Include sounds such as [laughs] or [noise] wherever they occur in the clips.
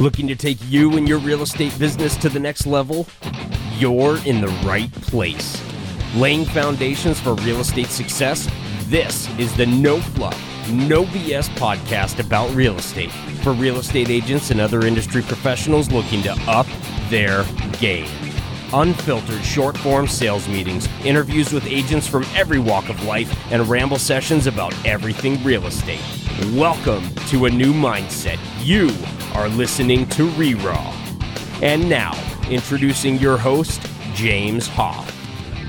Looking to take you and your real estate business to the next level? You're in the right place. Laying foundations for real estate success? This is the No Fluff, No BS podcast about real estate for real estate agents and other industry professionals looking to up their game. Unfiltered short form sales meetings, interviews with agents from every walk of life, and ramble sessions about everything real estate. Welcome to a new mindset. You are listening to ReRaw. And now, introducing your host, James Hoff.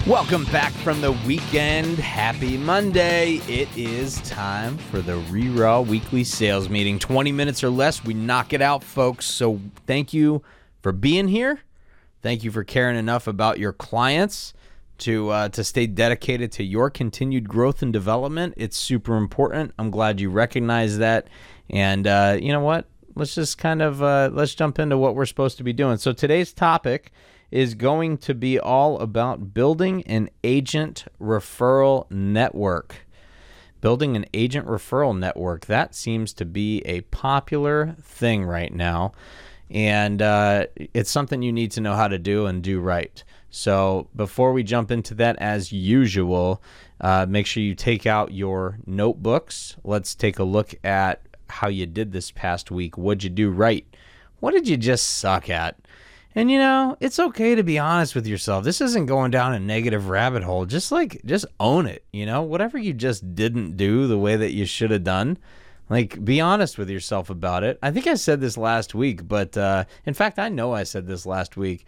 Welcome back from the weekend. Happy Monday. It is time for the ReRaw weekly sales meeting. 20 minutes or less, we knock it out, folks. So thank you for being here. Thank you for caring enough about your clients to uh, to stay dedicated to your continued growth and development. It's super important. I'm glad you recognize that. And uh, you know what? Let's just kind of uh, let's jump into what we're supposed to be doing. So today's topic is going to be all about building an agent referral network. Building an agent referral network. That seems to be a popular thing right now. And uh, it's something you need to know how to do and do right. So before we jump into that, as usual, uh, make sure you take out your notebooks. Let's take a look at how you did this past week. What'd you do right? What did you just suck at? And you know, it's okay to be honest with yourself. This isn't going down a negative rabbit hole. Just like just own it, you know? Whatever you just didn't do the way that you should have done, like be honest with yourself about it. I think I said this last week, but uh in fact, I know I said this last week.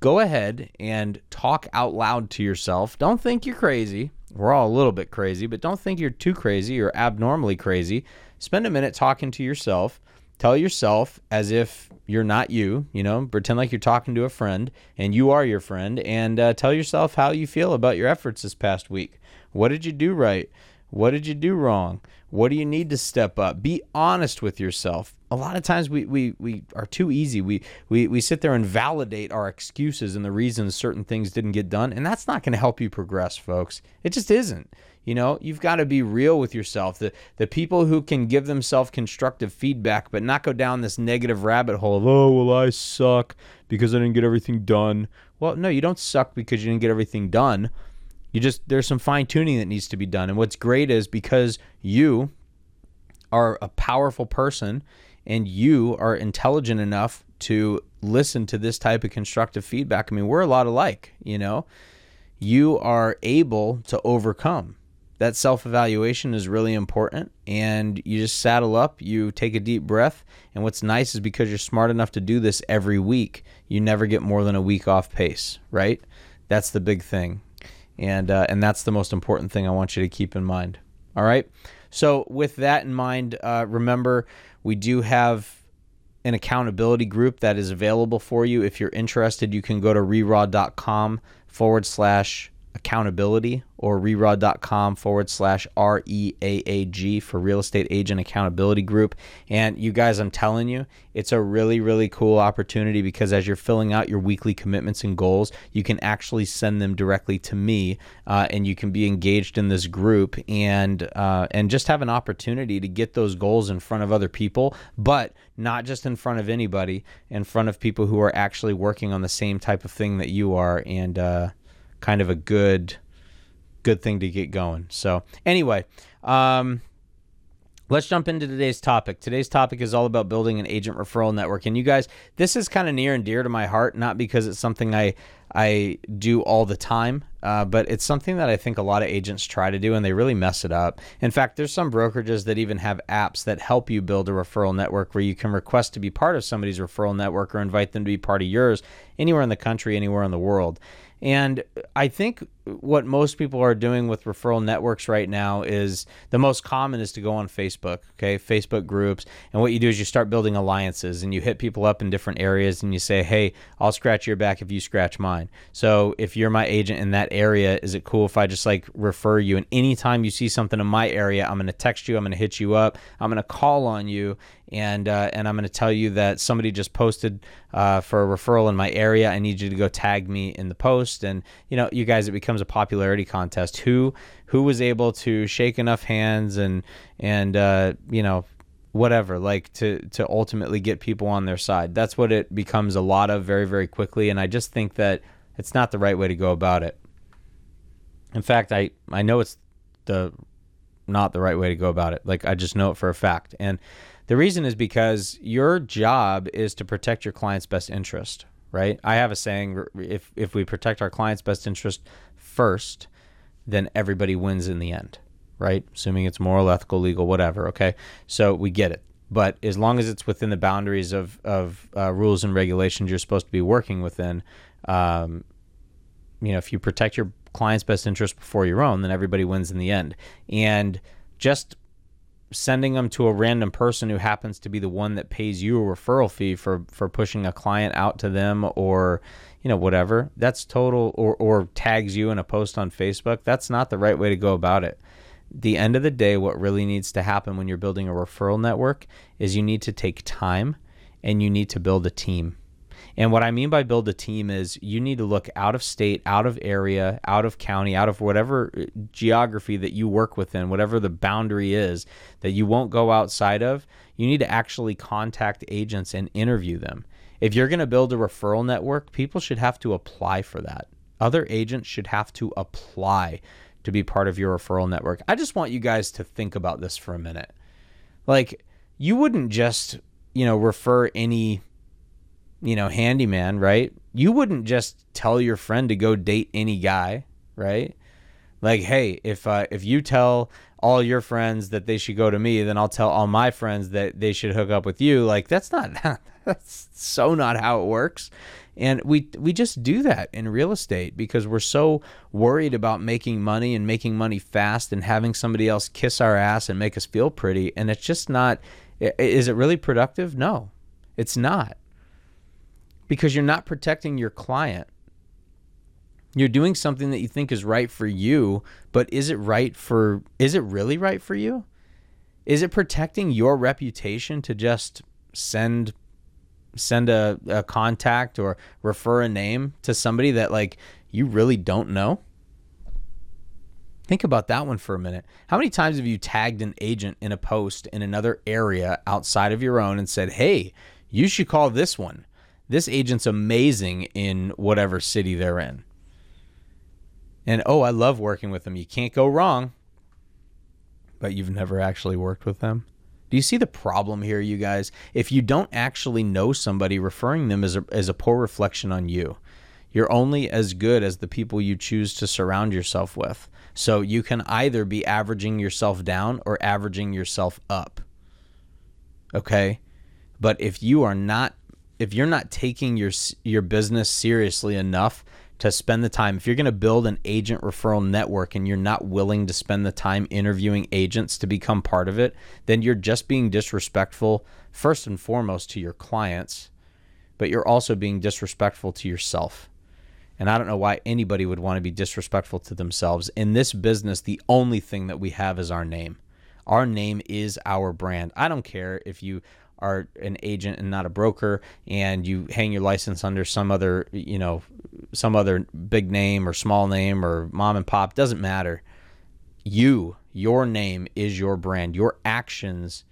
Go ahead and talk out loud to yourself. Don't think you're crazy. We're all a little bit crazy, but don't think you're too crazy or abnormally crazy. Spend a minute talking to yourself. Tell yourself as if you're not you, you know, pretend like you're talking to a friend and you are your friend and uh, tell yourself how you feel about your efforts this past week. What did you do right? What did you do wrong? What do you need to step up? Be honest with yourself. A lot of times we, we, we are too easy. We, we, we sit there and validate our excuses and the reasons certain things didn't get done. And that's not going to help you progress, folks. It just isn't. You know, you've got to be real with yourself. The the people who can give themselves constructive feedback but not go down this negative rabbit hole of, "Oh, well I suck because I didn't get everything done." Well, no, you don't suck because you didn't get everything done. You just there's some fine tuning that needs to be done. And what's great is because you are a powerful person and you are intelligent enough to listen to this type of constructive feedback. I mean, we're a lot alike, you know. You are able to overcome that self evaluation is really important. And you just saddle up, you take a deep breath. And what's nice is because you're smart enough to do this every week, you never get more than a week off pace, right? That's the big thing. And, uh, and that's the most important thing I want you to keep in mind. All right. So, with that in mind, uh, remember we do have an accountability group that is available for you. If you're interested, you can go to reraw.com forward slash accountability or reraw.com forward slash REAAG for real estate agent accountability group. And you guys, I'm telling you, it's a really, really cool opportunity because as you're filling out your weekly commitments and goals, you can actually send them directly to me uh, and you can be engaged in this group and, uh, and just have an opportunity to get those goals in front of other people, but not just in front of anybody, in front of people who are actually working on the same type of thing that you are. And, uh, kind of a good good thing to get going. So anyway, um, let's jump into today's topic. Today's topic is all about building an agent referral network. And you guys, this is kind of near and dear to my heart, not because it's something I I do all the time, uh, but it's something that I think a lot of agents try to do and they really mess it up. In fact, there's some brokerages that even have apps that help you build a referral network where you can request to be part of somebody's referral network or invite them to be part of yours anywhere in the country, anywhere in the world. And I think what most people are doing with referral networks right now is the most common is to go on Facebook, okay, Facebook groups. And what you do is you start building alliances and you hit people up in different areas and you say, hey, I'll scratch your back if you scratch mine. So if you're my agent in that area, is it cool if I just like refer you? And anytime you see something in my area, I'm going to text you, I'm going to hit you up, I'm going to call on you, and uh, and I'm going to tell you that somebody just posted uh, for a referral in my area. I need you to go tag me in the post, and you know, you guys, it becomes a popularity contest. Who who was able to shake enough hands and and uh, you know whatever like to to ultimately get people on their side. That's what it becomes a lot of very very quickly and i just think that it's not the right way to go about it. In fact i i know it's the not the right way to go about it. Like i just know it for a fact. And the reason is because your job is to protect your client's best interest right? I have a saying if if we protect our client's best interest first then everybody wins in the end right? Assuming it's moral, ethical, legal, whatever. Okay, so we get it. But as long as it's within the boundaries of of uh, rules and regulations you're supposed to be working within, um, you know, if you protect your client's best interest before your own, then everybody wins in the end. And just sending them to a random person who happens to be the one that pays you a referral fee for for pushing a client out to them or you know whatever that's total or or tags you in a post on Facebook that's not the right way to go about it the end of the day, what really needs to happen when you're building a referral network is you need to take time and you need to build a team. And what I mean by build a team is you need to look out of state, out of area, out of county, out of whatever uh, geography that you work within, whatever the boundary is that you won't go outside of. You need to actually contact agents and interview them. If you're going to build a referral network, people should have to apply for that. Other agents should have to apply to be part of your referral network. I just want you guys to think about this for a minute. Like, you wouldn't just, you know, refer any, you know, handyman, right? You wouldn't just tell your friend to go date any guy, right? Like, hey, if uh, if you tell all your friends that they should go to me, then I'll tell all my friends that they should hook up with you. Like, that's not [laughs] that's so not how it works. And we we just do that in real estate because we're so worried about making money and making money fast and having somebody else kiss our ass and make us feel pretty and it's just not is it really productive? No. It's not. Because you're not protecting your client. You're doing something that you think is right for you, but is it right for is it really right for you? Is it protecting your reputation to just send send a, a contact or refer a name to somebody that like you really don't know? Think about that one for a minute. How many times have you tagged an agent in a post in another area outside of your own and said, hey, you should call this one? This agent's amazing in whatever city they're in. And oh, I love working with them. You can't go wrong. But you've never actually worked with them. Do you see the problem here, you guys? If you don't actually know somebody, referring them is a, is a poor reflection on you. You're only as good as the people you choose to surround yourself with. So you can either be averaging yourself down or averaging yourself up. Okay? But if you are not if you're not taking your your business seriously enough to spend the time. If you're going to build an agent referral network and you're not willing to spend the time interviewing agents to become part of it, then you're just being disrespectful, first and foremost, to your clients, but you're also being disrespectful to yourself. And I don't know why anybody would want to be disrespectful to themselves. In this business, the only thing that we have is our name. Our name is our brand. I don't care if you are an agent and not a broker and you hang your license under some other you know some other big name or small name or mom and pop doesn't matter. You your name is your brand. Your actions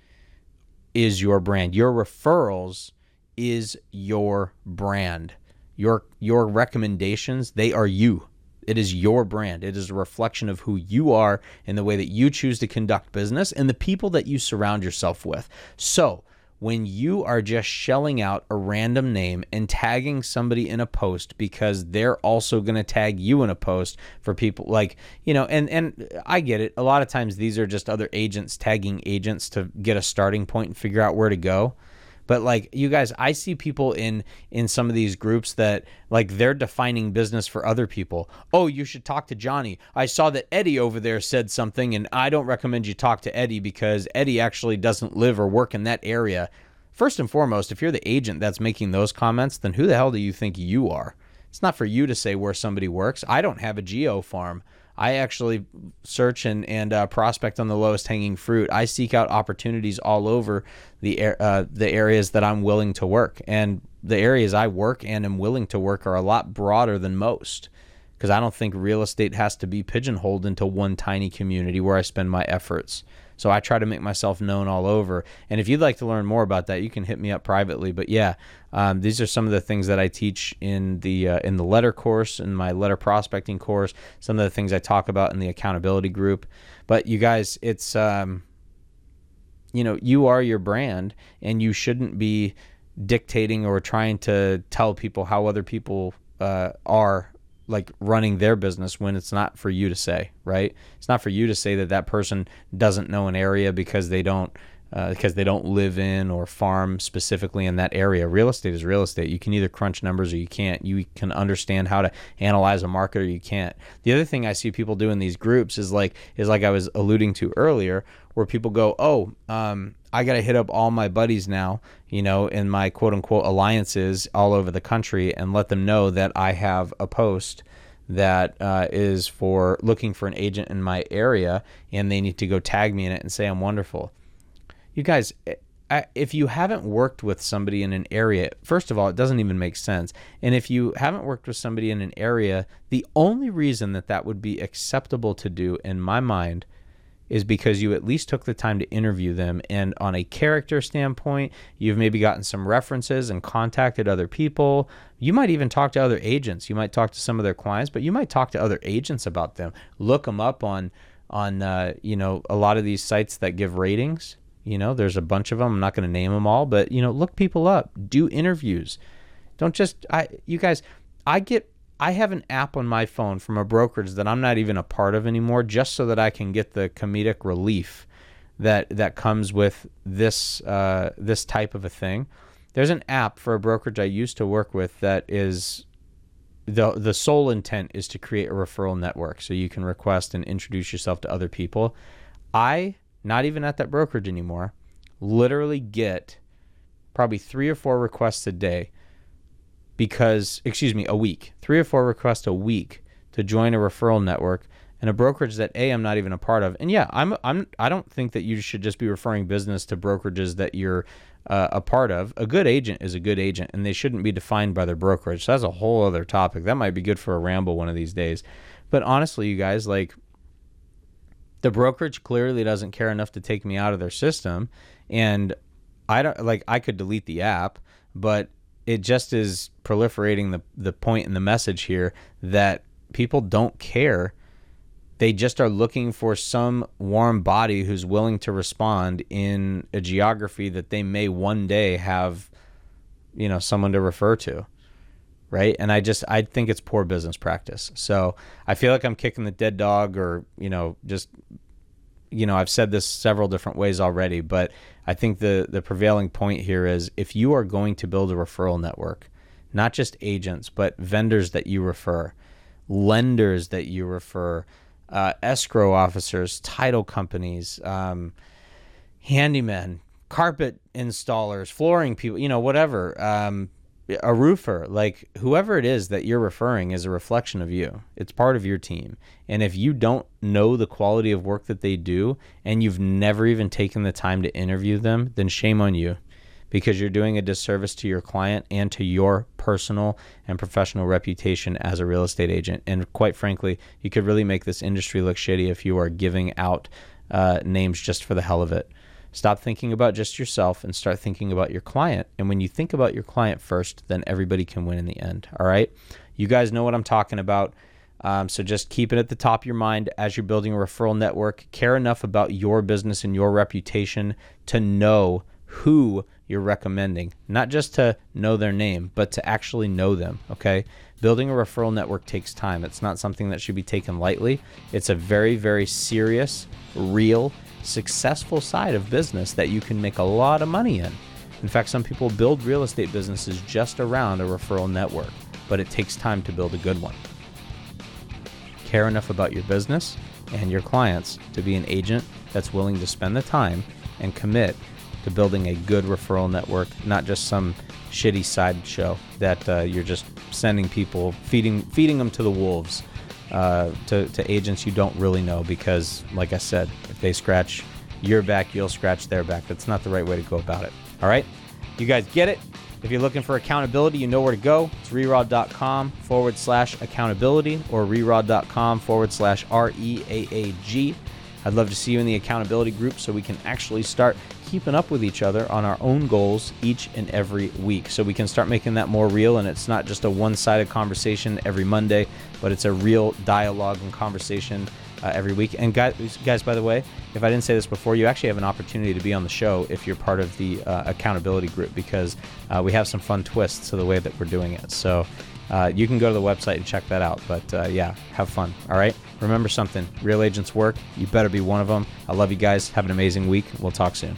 is your brand. Your referrals is your brand. Your your recommendations they are you. It is your brand. It is a reflection of who you are and the way that you choose to conduct business and the people that you surround yourself with. So, when you are just shelling out a random name and tagging somebody in a post because they're also going to tag you in a post for people like you know and and I get it. A lot of times these are just other agents tagging agents to get a starting point and figure out where to go but like you guys i see people in in some of these groups that like they're defining business for other people. Oh you should talk to johnny. I saw that eddie over there said something and i don't recommend you talk to eddie because eddie actually doesn't live or work in that area. First and foremost if you're the agent that's making those comments then who the hell do you think you are? It's not for you to say where somebody works. I don't have a geo farm I actually search and and uh, prospect on the lowest hanging fruit. I seek out opportunities all over the uh, the areas that I'm willing to work, and the areas I work and am willing to work are a lot broader than most. Because I don't think real estate has to be pigeonholed into one tiny community where I spend my efforts. So I try to make myself known all over. And if you'd like to learn more about that, you can hit me up privately. But yeah, um, these are some of the things that I teach in the uh, in the letter course, in my letter prospecting course. Some of the things I talk about in the accountability group. But you guys, it's um, you know, you are your brand, and you shouldn't be dictating or trying to tell people how other people uh, are like running their business when it's not for you to say, right? It's not for you to say that that person doesn't know an area because they don't uh, because they don't live in or farm specifically in that area. Real estate is real estate. You can either crunch numbers or you can't. You can understand how to analyze a market or you can't. The other thing I see people do in these groups is like is like I was alluding to earlier, where people go, "Oh, um, I got to hit up all my buddies now, you know, in my quote unquote alliances all over the country and let them know that I have a post." that uh, is for looking for an agent in my area and they need to go tag me in it and say I'm wonderful you guys, eh, if you haven't worked with somebody in an area, first of all, it doesn't even make sense. And if you haven't worked with somebody in an area, the only reason that that would be acceptable to do, in my mind, is because you at least took the time to interview them. And on a character standpoint, you've maybe gotten some references and contacted other people. You might even talk to other agents. You might talk to some of their clients, but you might talk to other agents about them. Look them up on on uh, you know a lot of these sites that give ratings you know, there's a bunch of them. I'm not going to name them all, but you know, look people up, do interviews. Don't just I you guys, I get I have an app on my phone from a brokerage that I'm not even a part of anymore just so that I can get the comedic relief that that comes with this uh, this type of a thing. There's an app for a brokerage I used to work with that is the the sole intent is to create a referral network so you can request and introduce yourself to other people. I not even at that brokerage anymore, literally get probably three or four requests a day because, excuse me, a week, three or four requests a week to join a referral network and a brokerage that a I'm not even a part of. And yeah, I'm I'm I don't think that you should just be referring business to brokerages that you're uh, a part of. A good agent is a good agent, and they shouldn't be defined by their brokerage. So that's a whole other topic. That might be good for a ramble one of these days. But honestly, you guys, like the brokerage clearly doesn't care enough to take me out of their system. And i don't like i could delete the app but it just is proliferating the the point in the message here that people don't care. They just are looking for some warm body who's willing to respond in a geography that they may one day have you know someone to refer to right? And I just I think it's poor business practice. So I feel like I'm kicking the dead dog, or you know, just you know, I've said this several different ways already, but I think the the prevailing point here is if you are going to build a referral network, not just agents, but vendors that you refer, lenders that you refer, uh, escrow officers, title companies, um, handymen, carpet installers, flooring people, you know, whatever. Um, a roofer, like whoever it is that you're referring is a reflection of you. It's part of your team. And if you don't know the quality of work that they do and you've never even taken the time to interview them, then shame on you because you're doing a disservice to your client and to your personal and professional reputation as a real estate agent. And quite frankly, you could really make this industry look shitty if you are giving out uh, names just for the hell of it. Stop thinking about just yourself and start thinking about your client. And when you think about your client first, then everybody can win in the end. All right. You guys know what I'm talking about. Um, so just keep it at the top of your mind as you're building a referral network. Care enough about your business and your reputation to know who you're recommending, not just to know their name, but to actually know them. Okay. Building a referral network takes time. It's not something that should be taken lightly. It's a very, very serious, real, successful side of business that you can make a lot of money in. In fact, some people build real estate businesses just around a referral network, but it takes time to build a good one. Care enough about your business and your clients to be an agent that's willing to spend the time and commit to building a good referral network, not just some shitty sideshow that uh, you're just sending people, feeding feeding them to the wolves uh, to, to agents you don't really know because, like I said, if they scratch your back, you'll scratch their back. That's not the right way to go about it. All right? You guys get it? If you're looking for accountability, you know where to go. It's reraw.com forward slash accountability or reraw.com forward slash R E A A G. I'd love to see you in the accountability group so we can actually start keeping up with each other on our own goals each and every week. So we can start making that more real and it's not just a one sided conversation every Monday, but it's a real dialogue and conversation uh, every week. And guys, guys, by the way, if I didn't say this before, you actually have an opportunity to be on the show if you're part of the uh, accountability group because uh, we have some fun twists to the way that we're doing it. So uh, you can go to the website and check that out. But uh, yeah, have fun. All right. Remember something real agents work. You better be one of them. I love you guys. Have an amazing week. We'll talk soon.